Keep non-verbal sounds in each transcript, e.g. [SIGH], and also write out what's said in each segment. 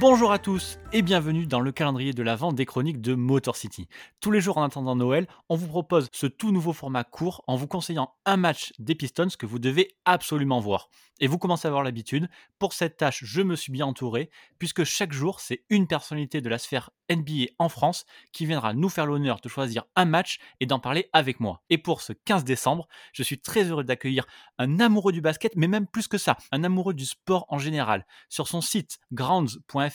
Bonjour à tous et bienvenue dans le calendrier de la vente des chroniques de Motor City. Tous les jours en attendant Noël, on vous propose ce tout nouveau format court en vous conseillant un match des Pistons que vous devez absolument voir. Et vous commencez à avoir l'habitude, pour cette tâche, je me suis bien entouré, puisque chaque jour, c'est une personnalité de la sphère NBA en France qui viendra nous faire l'honneur de choisir un match et d'en parler avec moi. Et pour ce 15 décembre, je suis très heureux d'accueillir un amoureux du basket, mais même plus que ça, un amoureux du sport en général. Sur son site grounds.fr,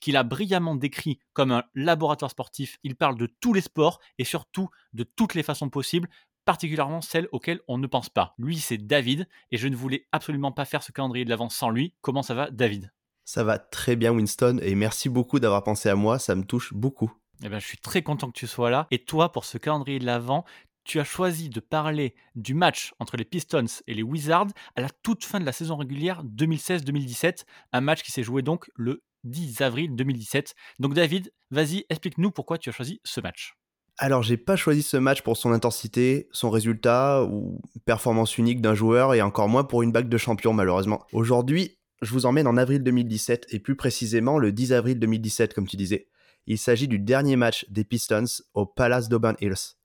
qu'il a brillamment décrit comme un laboratoire sportif, il parle de tous les sports et surtout de toutes les façons possibles particulièrement celles auxquelles on ne pense pas. Lui, c'est David, et je ne voulais absolument pas faire ce calendrier de l'avant sans lui. Comment ça va, David? Ça va très bien, Winston, et merci beaucoup d'avoir pensé à moi, ça me touche beaucoup. Eh bien, je suis très content que tu sois là. Et toi, pour ce calendrier de l'avant, tu as choisi de parler du match entre les Pistons et les Wizards à la toute fin de la saison régulière 2016-2017, un match qui s'est joué donc le 10 avril 2017. Donc David, vas-y, explique-nous pourquoi tu as choisi ce match. Alors, j'ai pas choisi ce match pour son intensité, son résultat ou performance unique d'un joueur et encore moins pour une bague de champion, malheureusement. Aujourd'hui, je vous emmène en avril 2017 et plus précisément le 10 avril 2017, comme tu disais. Il s'agit du dernier match des Pistons au Palace d'Auburn Hills.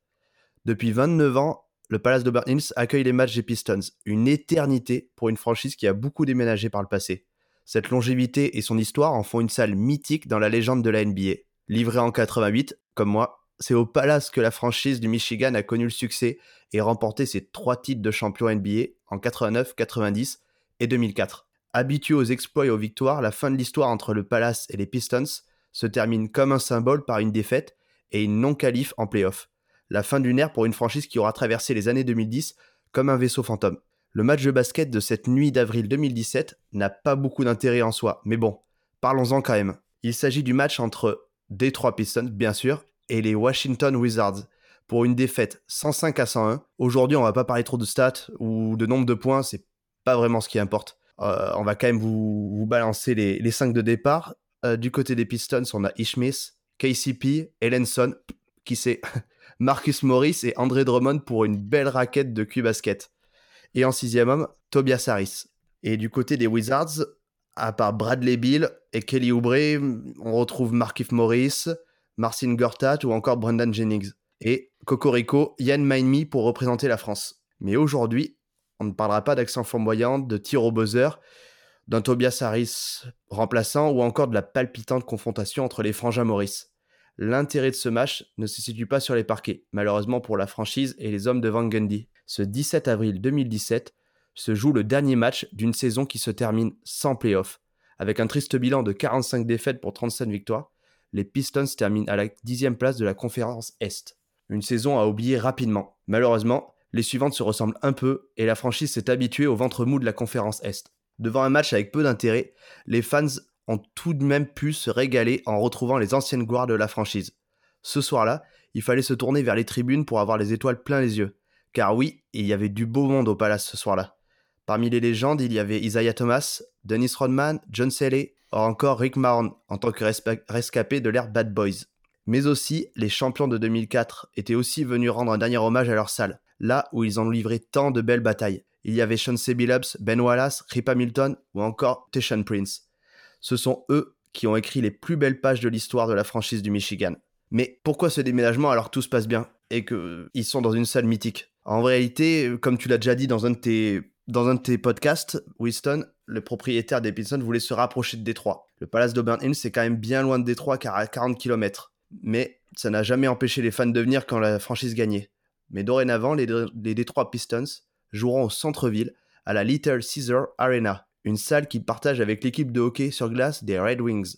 Depuis 29 ans, le Palace d'Auburn Hills accueille les matchs des Pistons, une éternité pour une franchise qui a beaucoup déménagé par le passé. Cette longévité et son histoire en font une salle mythique dans la légende de la NBA. Livré en 88, comme moi, c'est au Palace que la franchise du Michigan a connu le succès et remporté ses trois titres de champion NBA en 89, 90 et 2004. Habitué aux exploits et aux victoires, la fin de l'histoire entre le Palace et les Pistons se termine comme un symbole par une défaite et une non-qualif en playoff. La fin d'une ère pour une franchise qui aura traversé les années 2010 comme un vaisseau fantôme. Le match de basket de cette nuit d'avril 2017 n'a pas beaucoup d'intérêt en soi, mais bon, parlons-en quand même. Il s'agit du match entre Detroit Pistons, bien sûr, et les Washington Wizards pour une défaite 105 à 101. Aujourd'hui, on va pas parler trop de stats ou de nombre de points, c'est pas vraiment ce qui importe. Euh, on va quand même vous, balancer les, les 5 de départ. Euh, du côté des Pistons, on a Ishmis, KCP, Ellenson, qui c'est [LAUGHS] Marcus Morris et André Drummond pour une belle raquette de cul basket. Et en sixième homme, Tobias Harris. Et du côté des Wizards, à part Bradley Bill et Kelly Oubre, on retrouve Markif Morris, Marcin Gortat ou encore Brendan Jennings. Et Cocorico, Yann Mainmi pour représenter la France. Mais aujourd'hui, on ne parlera pas d'accent flamboyant, de tir au d'un Tobias Harris remplaçant ou encore de la palpitante confrontation entre les frangins Maurice. L'intérêt de ce match ne se situe pas sur les parquets, malheureusement pour la franchise et les hommes de Van Gundy. Ce 17 avril 2017 se joue le dernier match d'une saison qui se termine sans playoff, avec un triste bilan de 45 défaites pour 35 victoires, les Pistons terminent à la dixième place de la conférence Est. Une saison à oublier rapidement. Malheureusement, les suivantes se ressemblent un peu et la franchise s'est habituée au ventre mou de la conférence Est. Devant un match avec peu d'intérêt, les fans ont tout de même pu se régaler en retrouvant les anciennes gloires de la franchise. Ce soir-là, il fallait se tourner vers les tribunes pour avoir les étoiles plein les yeux. Car oui, il y avait du beau monde au Palace ce soir-là. Parmi les légendes, il y avait Isaiah Thomas, Dennis Rodman, John Selley, or encore Rick Mahorn en tant que rescapé de l'ère Bad Boys. Mais aussi, les champions de 2004 étaient aussi venus rendre un dernier hommage à leur salle, là où ils ont livré tant de belles batailles. Il y avait Sean Billups, Ben Wallace, Rip Hamilton ou encore Tishan Prince. Ce sont eux qui ont écrit les plus belles pages de l'histoire de la franchise du Michigan. Mais pourquoi ce déménagement alors que tout se passe bien et qu'ils sont dans une salle mythique? En réalité, comme tu l'as déjà dit dans un de tes dans un de tes podcasts, Winston, le propriétaire des Pistons, voulait se rapprocher de Détroit. Le Palace d'Auburn Hills, c'est quand même bien loin de Détroit, car à 40 km. Mais ça n'a jamais empêché les fans de venir quand la franchise gagnait. Mais dorénavant, les, les Détroit Pistons joueront au centre-ville, à la Little Caesar Arena, une salle qu'ils partagent avec l'équipe de hockey sur glace des Red Wings.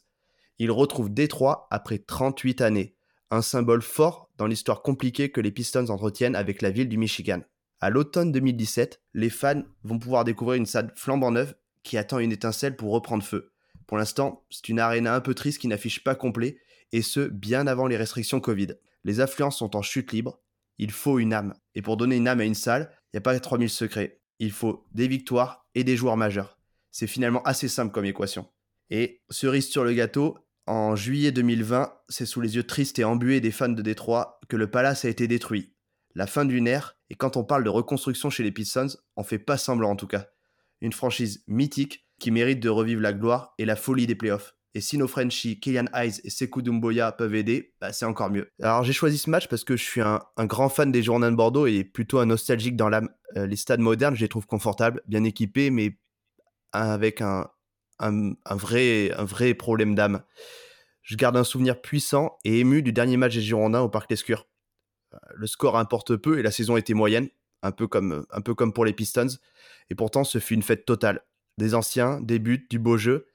Ils retrouvent Détroit après 38 années, un symbole fort dans l'histoire compliquée que les Pistons entretiennent avec la ville du Michigan. À l'automne 2017, les fans vont pouvoir découvrir une salle flambant neuve qui attend une étincelle pour reprendre feu. Pour l'instant, c'est une arena un peu triste qui n'affiche pas complet, et ce, bien avant les restrictions Covid. Les affluences sont en chute libre, il faut une âme. Et pour donner une âme à une salle, il n'y a pas 3000 secrets. Il faut des victoires et des joueurs majeurs. C'est finalement assez simple comme équation. Et cerise sur le gâteau, en juillet 2020, c'est sous les yeux tristes et embués des fans de Détroit que le palace a été détruit la fin d'une ère, et quand on parle de reconstruction chez les Pistons, on fait pas semblant en tout cas. Une franchise mythique qui mérite de revivre la gloire et la folie des playoffs. Et si nos Frenchies, Kylian Hayes et Sekou Doumbouya peuvent aider, bah, c'est encore mieux. Alors j'ai choisi ce match parce que je suis un, grand fan des Girondins de Bordeaux et plutôt un nostalgique dans l'âme. Euh, les stades modernes, je les trouve confortables, bien équipés, mais avec un, vrai, problème d'âme. Je garde un souvenir puissant et ému du dernier match des Girondins au Parc Lescure. Euh, le score importe peu et la saison était moyenne, un peu comme, un peu comme pour les Pistons. Et pourtant, ce fut une fête totale. Des anciens, des buts, du beau jeu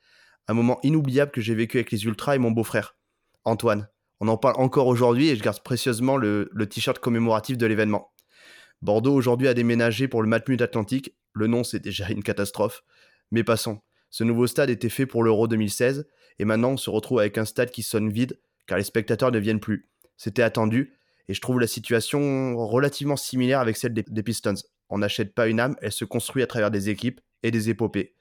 un moment inoubliable que j'ai vécu avec les Ultras et mon beau-frère, Antoine. On en parle encore aujourd'hui et je garde précieusement le, t-shirt commémoratif de l'événement. Bordeaux aujourd'hui a déménagé pour le Matmut Atlantique. Le nom, c'est déjà une catastrophe. Mais passons. Ce nouveau stade était fait pour l'Euro 2016 et maintenant on se retrouve avec un stade qui sonne vide car les spectateurs ne viennent plus. C'était attendu et je trouve la situation relativement similaire avec celle des, Pistons. On n'achète pas une âme, elle se construit à travers des équipes et des épopées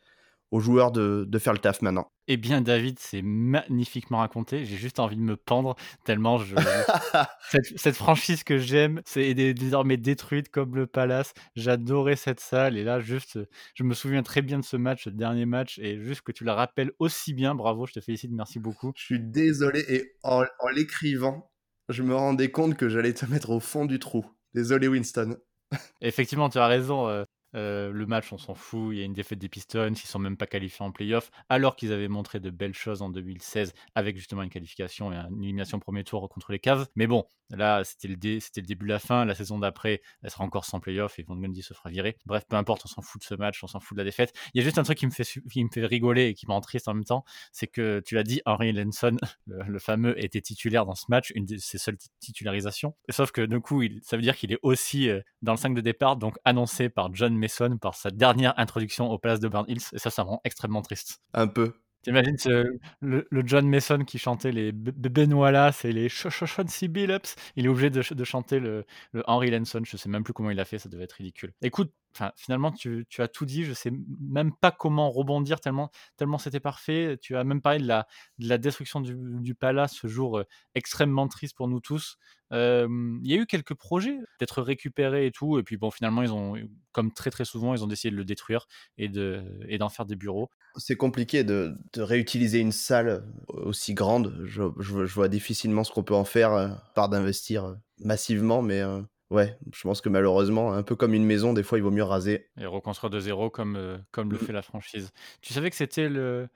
aux joueurs de, faire le taf maintenant. Eh bien, David, c'est magnifiquement raconté. J'ai juste envie de me pendre tellement je... [LAUGHS] cette, franchise que j'aime, c'est désormais détruite comme le Palace. J'adorais cette salle et là, juste, je me souviens très bien de ce match, ce dernier match, et juste que tu la rappelles aussi bien. Bravo, je te félicite, merci beaucoup. Je suis désolé et en, en l'écrivant, je me rendais compte que j'allais te mettre au fond du trou. Désolé, Winston. Effectivement, tu as raison. Euh, le match, on s'en fout. Il y a une défaite des Pistons. Ils sont même pas qualifiés en playoff, alors qu'ils avaient montré de belles choses en 2016 avec justement une qualification et une élimination premier tour contre les Cavs. Mais bon, là, c'était le, le début de la fin. La saison d'après, elle sera encore sans playoff et Van Gundy se fera virer. Bref, peu importe, on s'en fout de ce match, on s'en fout de la défaite. Il y a juste un truc qui me fait, rigoler et qui me rend triste en même temps, c'est que tu l'as dit, Henry Lenson, [LAUGHS] le, fameux, était titulaire dans ce match, une de ses seules titularisations. Sauf que du coup, ça veut dire qu'il est aussi euh, dans le 5 de départ, donc annoncé par John Mason par sa dernière introduction au Palace de Burn Hills, et ça, ça rend extrêmement triste. Un peu. T'imagines le, John Mason qui chantait les Ben Wallace et les Sean Billups, il est obligé de, chanter le, Henry Lanson, je sais même plus comment il a fait, ça devait être ridicule. Écoute, finalement, tu, as tout dit, je sais même pas comment rebondir tellement, tellement c'était parfait. Tu as même parlé de la, de la destruction du, du palace, ce jour euh, extrêmement triste pour nous tous. Il y a eu quelques projets d'être récupérés et tout, et puis bon, finalement, ils ont, comme très très souvent, ils ont décidé de le détruire et de et d'en faire des bureaux. C'est compliqué de, de, réutiliser une salle aussi grande. Je, je, vois difficilement ce qu'on peut en faire, euh, part d'investir euh, massivement, mais Ouais, je pense que malheureusement, un peu comme une maison, des fois, il vaut mieux raser. Et reconstruire de zéro comme, euh, comme le mmh. fait la franchise. Tu savais que c'était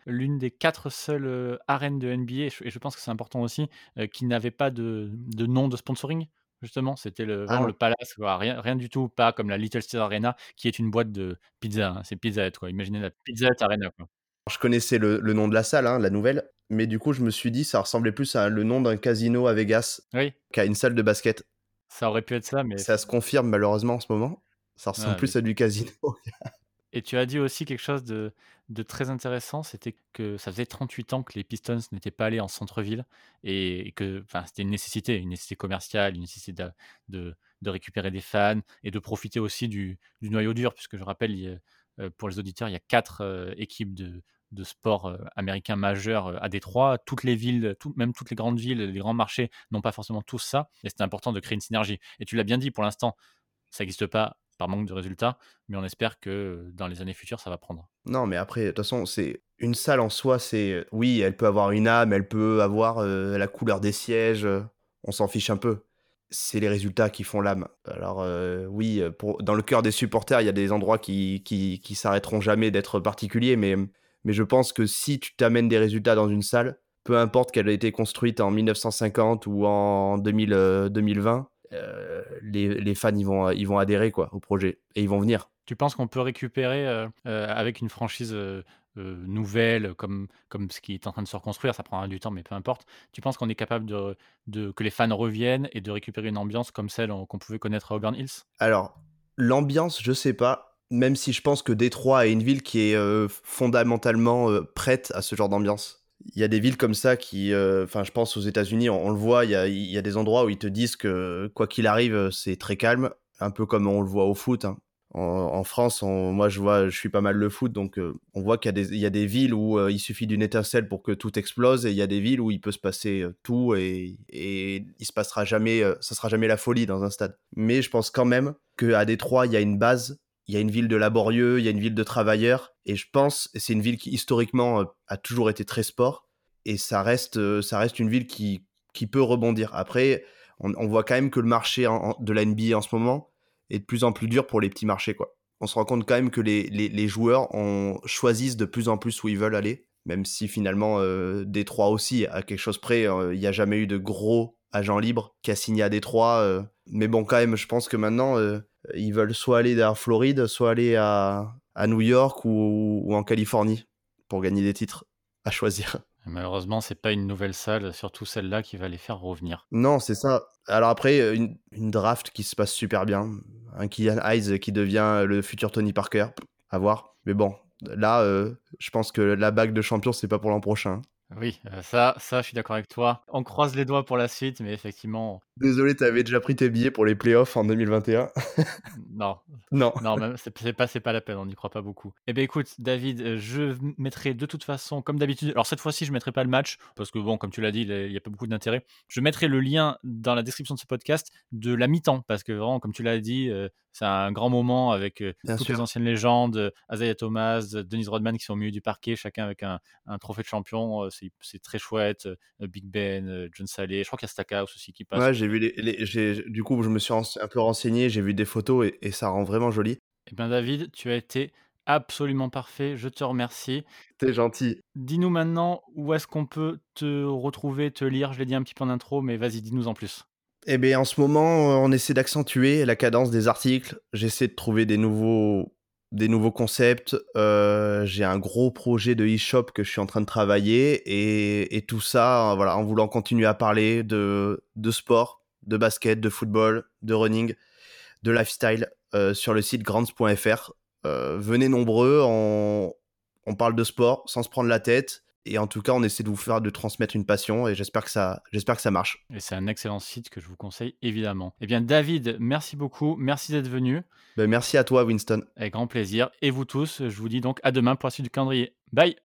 l'une des quatre seules euh, arènes de NBA, et je, pense que c'est important aussi, euh, qui n'avait pas de, de, nom de sponsoring? Justement, c'était le, ah le Palace, Rien, rien du tout, pas comme la Little Caesars Arena, qui est une boîte de pizza. Hein. C'est Pizza Hut, quoi. Imaginez la Pizza Hut Arena, quoi. Je connaissais le, le nom de la salle, hein, la nouvelle, mais du coup, je me suis dit, ça ressemblait plus à le nom d'un casino à Vegas qu'à une salle de basket. Ça aurait pu être ça, mais. Ça se confirme malheureusement en ce moment. Ça ressemble plus à du casino. [LAUGHS] Et tu as dit aussi quelque chose de, très intéressant, c'était que ça faisait 38 ans que les Pistons n'étaient pas allés en centre-ville et, que c'était une nécessité, une nécessité commerciale, une nécessité de, récupérer des fans et de profiter aussi du, noyau dur, puisque je rappelle, euh, pour les auditeurs, il y a quatre euh, équipes de, sport euh, américain majeur à Détroit. Toutes les villes, même toutes les grandes villes, les grands marchés n'ont pas forcément tous ça. Et c'est important de créer une synergie. Et tu l'as bien dit, pour l'instant, ça n'existe pas par manque de résultats, mais on espère que dans les années futures, ça va prendre. Non, mais après, de toute façon, c'est une salle en soi, c'est oui, elle peut avoir une âme, elle peut avoir la couleur des sièges, on s'en fiche un peu. C'est les résultats qui font l'âme. Alors oui, dans le cœur des supporters, il y a des endroits qui, qui, s'arrêteront jamais d'être particuliers, mais mais je pense que si tu t'amènes des résultats dans une salle, peu importe qu'elle ait été construite en 1950 ou en 2020, euh, euh, les, fans ils vont, ils vont adhérer quoi, au projet et ils vont venir. Tu penses qu'on peut récupérer euh, avec une franchise nouvelle comme, comme ce qui est en train de se reconstruire, ça prendra du temps, mais peu importe. Tu penses qu'on est capable de, de, que les fans reviennent et de récupérer une ambiance comme celle qu'on pouvait connaître à Auburn Hills? Alors, l'ambiance, je sais pas même si je pense que Détroit est une ville qui est euh, fondamentalement euh, prête à ce genre d'ambiance. Il y a des villes comme ça qui, euh, enfin, je pense aux États-Unis, on, le voit, il y, a, des endroits où ils te disent que quoi qu'il arrive, c'est très calme, un peu comme on le voit au foot. Hein. En, France, moi, je vois, je suis pas mal le foot, donc on voit qu'il y, a des villes où il suffit d'une étincelle pour que tout explose, et il y a des villes où il peut se passer tout et, et il se passera jamais, ça sera jamais la folie dans un stade. Mais je pense quand même qu'à Détroit, il y a une base il y a une ville de laborieux, il y a une ville de travailleurs, et je pense, c'est une ville qui historiquement euh, a toujours été très sport, et ça reste, ça reste une ville qui, qui peut rebondir. Après, on, voit quand même que le marché de la NBA en ce moment est de plus en plus dur pour les petits marchés. Quoi. On se rend compte quand même que les, les, joueurs choisissent de plus en plus où ils veulent aller, même si finalement euh, Détroit aussi, à quelque chose près, euh, il n'y a jamais eu de gros agents libres qui a signé à Détroit. Euh. mais bon, quand même, je pense que maintenant, euh, ils veulent soit aller à Floride, soit aller à, à New York ou, ou en Californie pour gagner des titres à choisir. [LAUGHS] Malheureusement, c'est pas une nouvelle salle, surtout celle-là, qui va les faire revenir. Non, c'est ça. Alors après, euh, une, draft qui se passe super bien. Un Kylian Hayes qui devient le futur Tony Parker. À voir. Mais bon, là, euh, je pense que la bague de champion, c'est pas pour l'an prochain. Oui, euh, ça, ça, je suis d'accord avec toi. On croise les doigts pour la suite, mais effectivement. Désolé, tu avais déjà pris tes billets pour les playoffs en 2021. non. Non. Non, c'est pas, pas la peine, on n'y croit pas beaucoup. Eh bien, écoute, David, euh, je mettrai de toute façon, comme d'habitude, alors cette fois-ci, je mettrai pas le match, parce que bon, comme tu l'as dit, il n'y a pas beaucoup d'intérêt. Je mettrai le lien dans la description de ce podcast de la mi-temps, parce que vraiment, comme tu l'as dit, euh, c'est un grand moment avec toutes les anciennes légendes, Azaya Thomas, Denise Rodman qui sont au milieu du parquet, chacun avec un, un trophée de champion c'est très chouette. Euh, Big Ben, euh, John Saleh, je crois qu'il y a Stackhouse aussi qui passe. Ouais, vu les, du coup, je me suis un peu renseigné, j'ai vu des photos et, ça rend vraiment joli. Eh bien, David, tu as été absolument parfait. Je te remercie. T'es gentil. Dis-nous maintenant où est-ce qu'on peut te retrouver, te lire. Je l'ai dit un petit peu en intro, mais vas-y, dis-nous en plus. Eh bien, en ce moment, on essaie d'accentuer la cadence des articles. J'essaie de trouver des nouveaux des nouveaux concepts. Euh, j'ai un gros projet de e-shop que je suis en train de travailler et, tout ça, voilà, en voulant continuer à parler de, de sport, de basket, de football, de running, de lifestyle euh, sur le site grands.fr. Euh, venez nombreux, on, on parle de sport sans se prendre la tête. Et en tout cas, on essaie de vous faire de transmettre une passion et j'espère que ça, j'espère que ça marche. Et c'est un excellent site que je vous conseille évidemment. Eh bien, David, merci beaucoup, merci d'être venu. Ben, merci à toi, Winston. Avec grand plaisir. Et vous tous, je vous dis donc à demain pour la suite du calendrier. Bye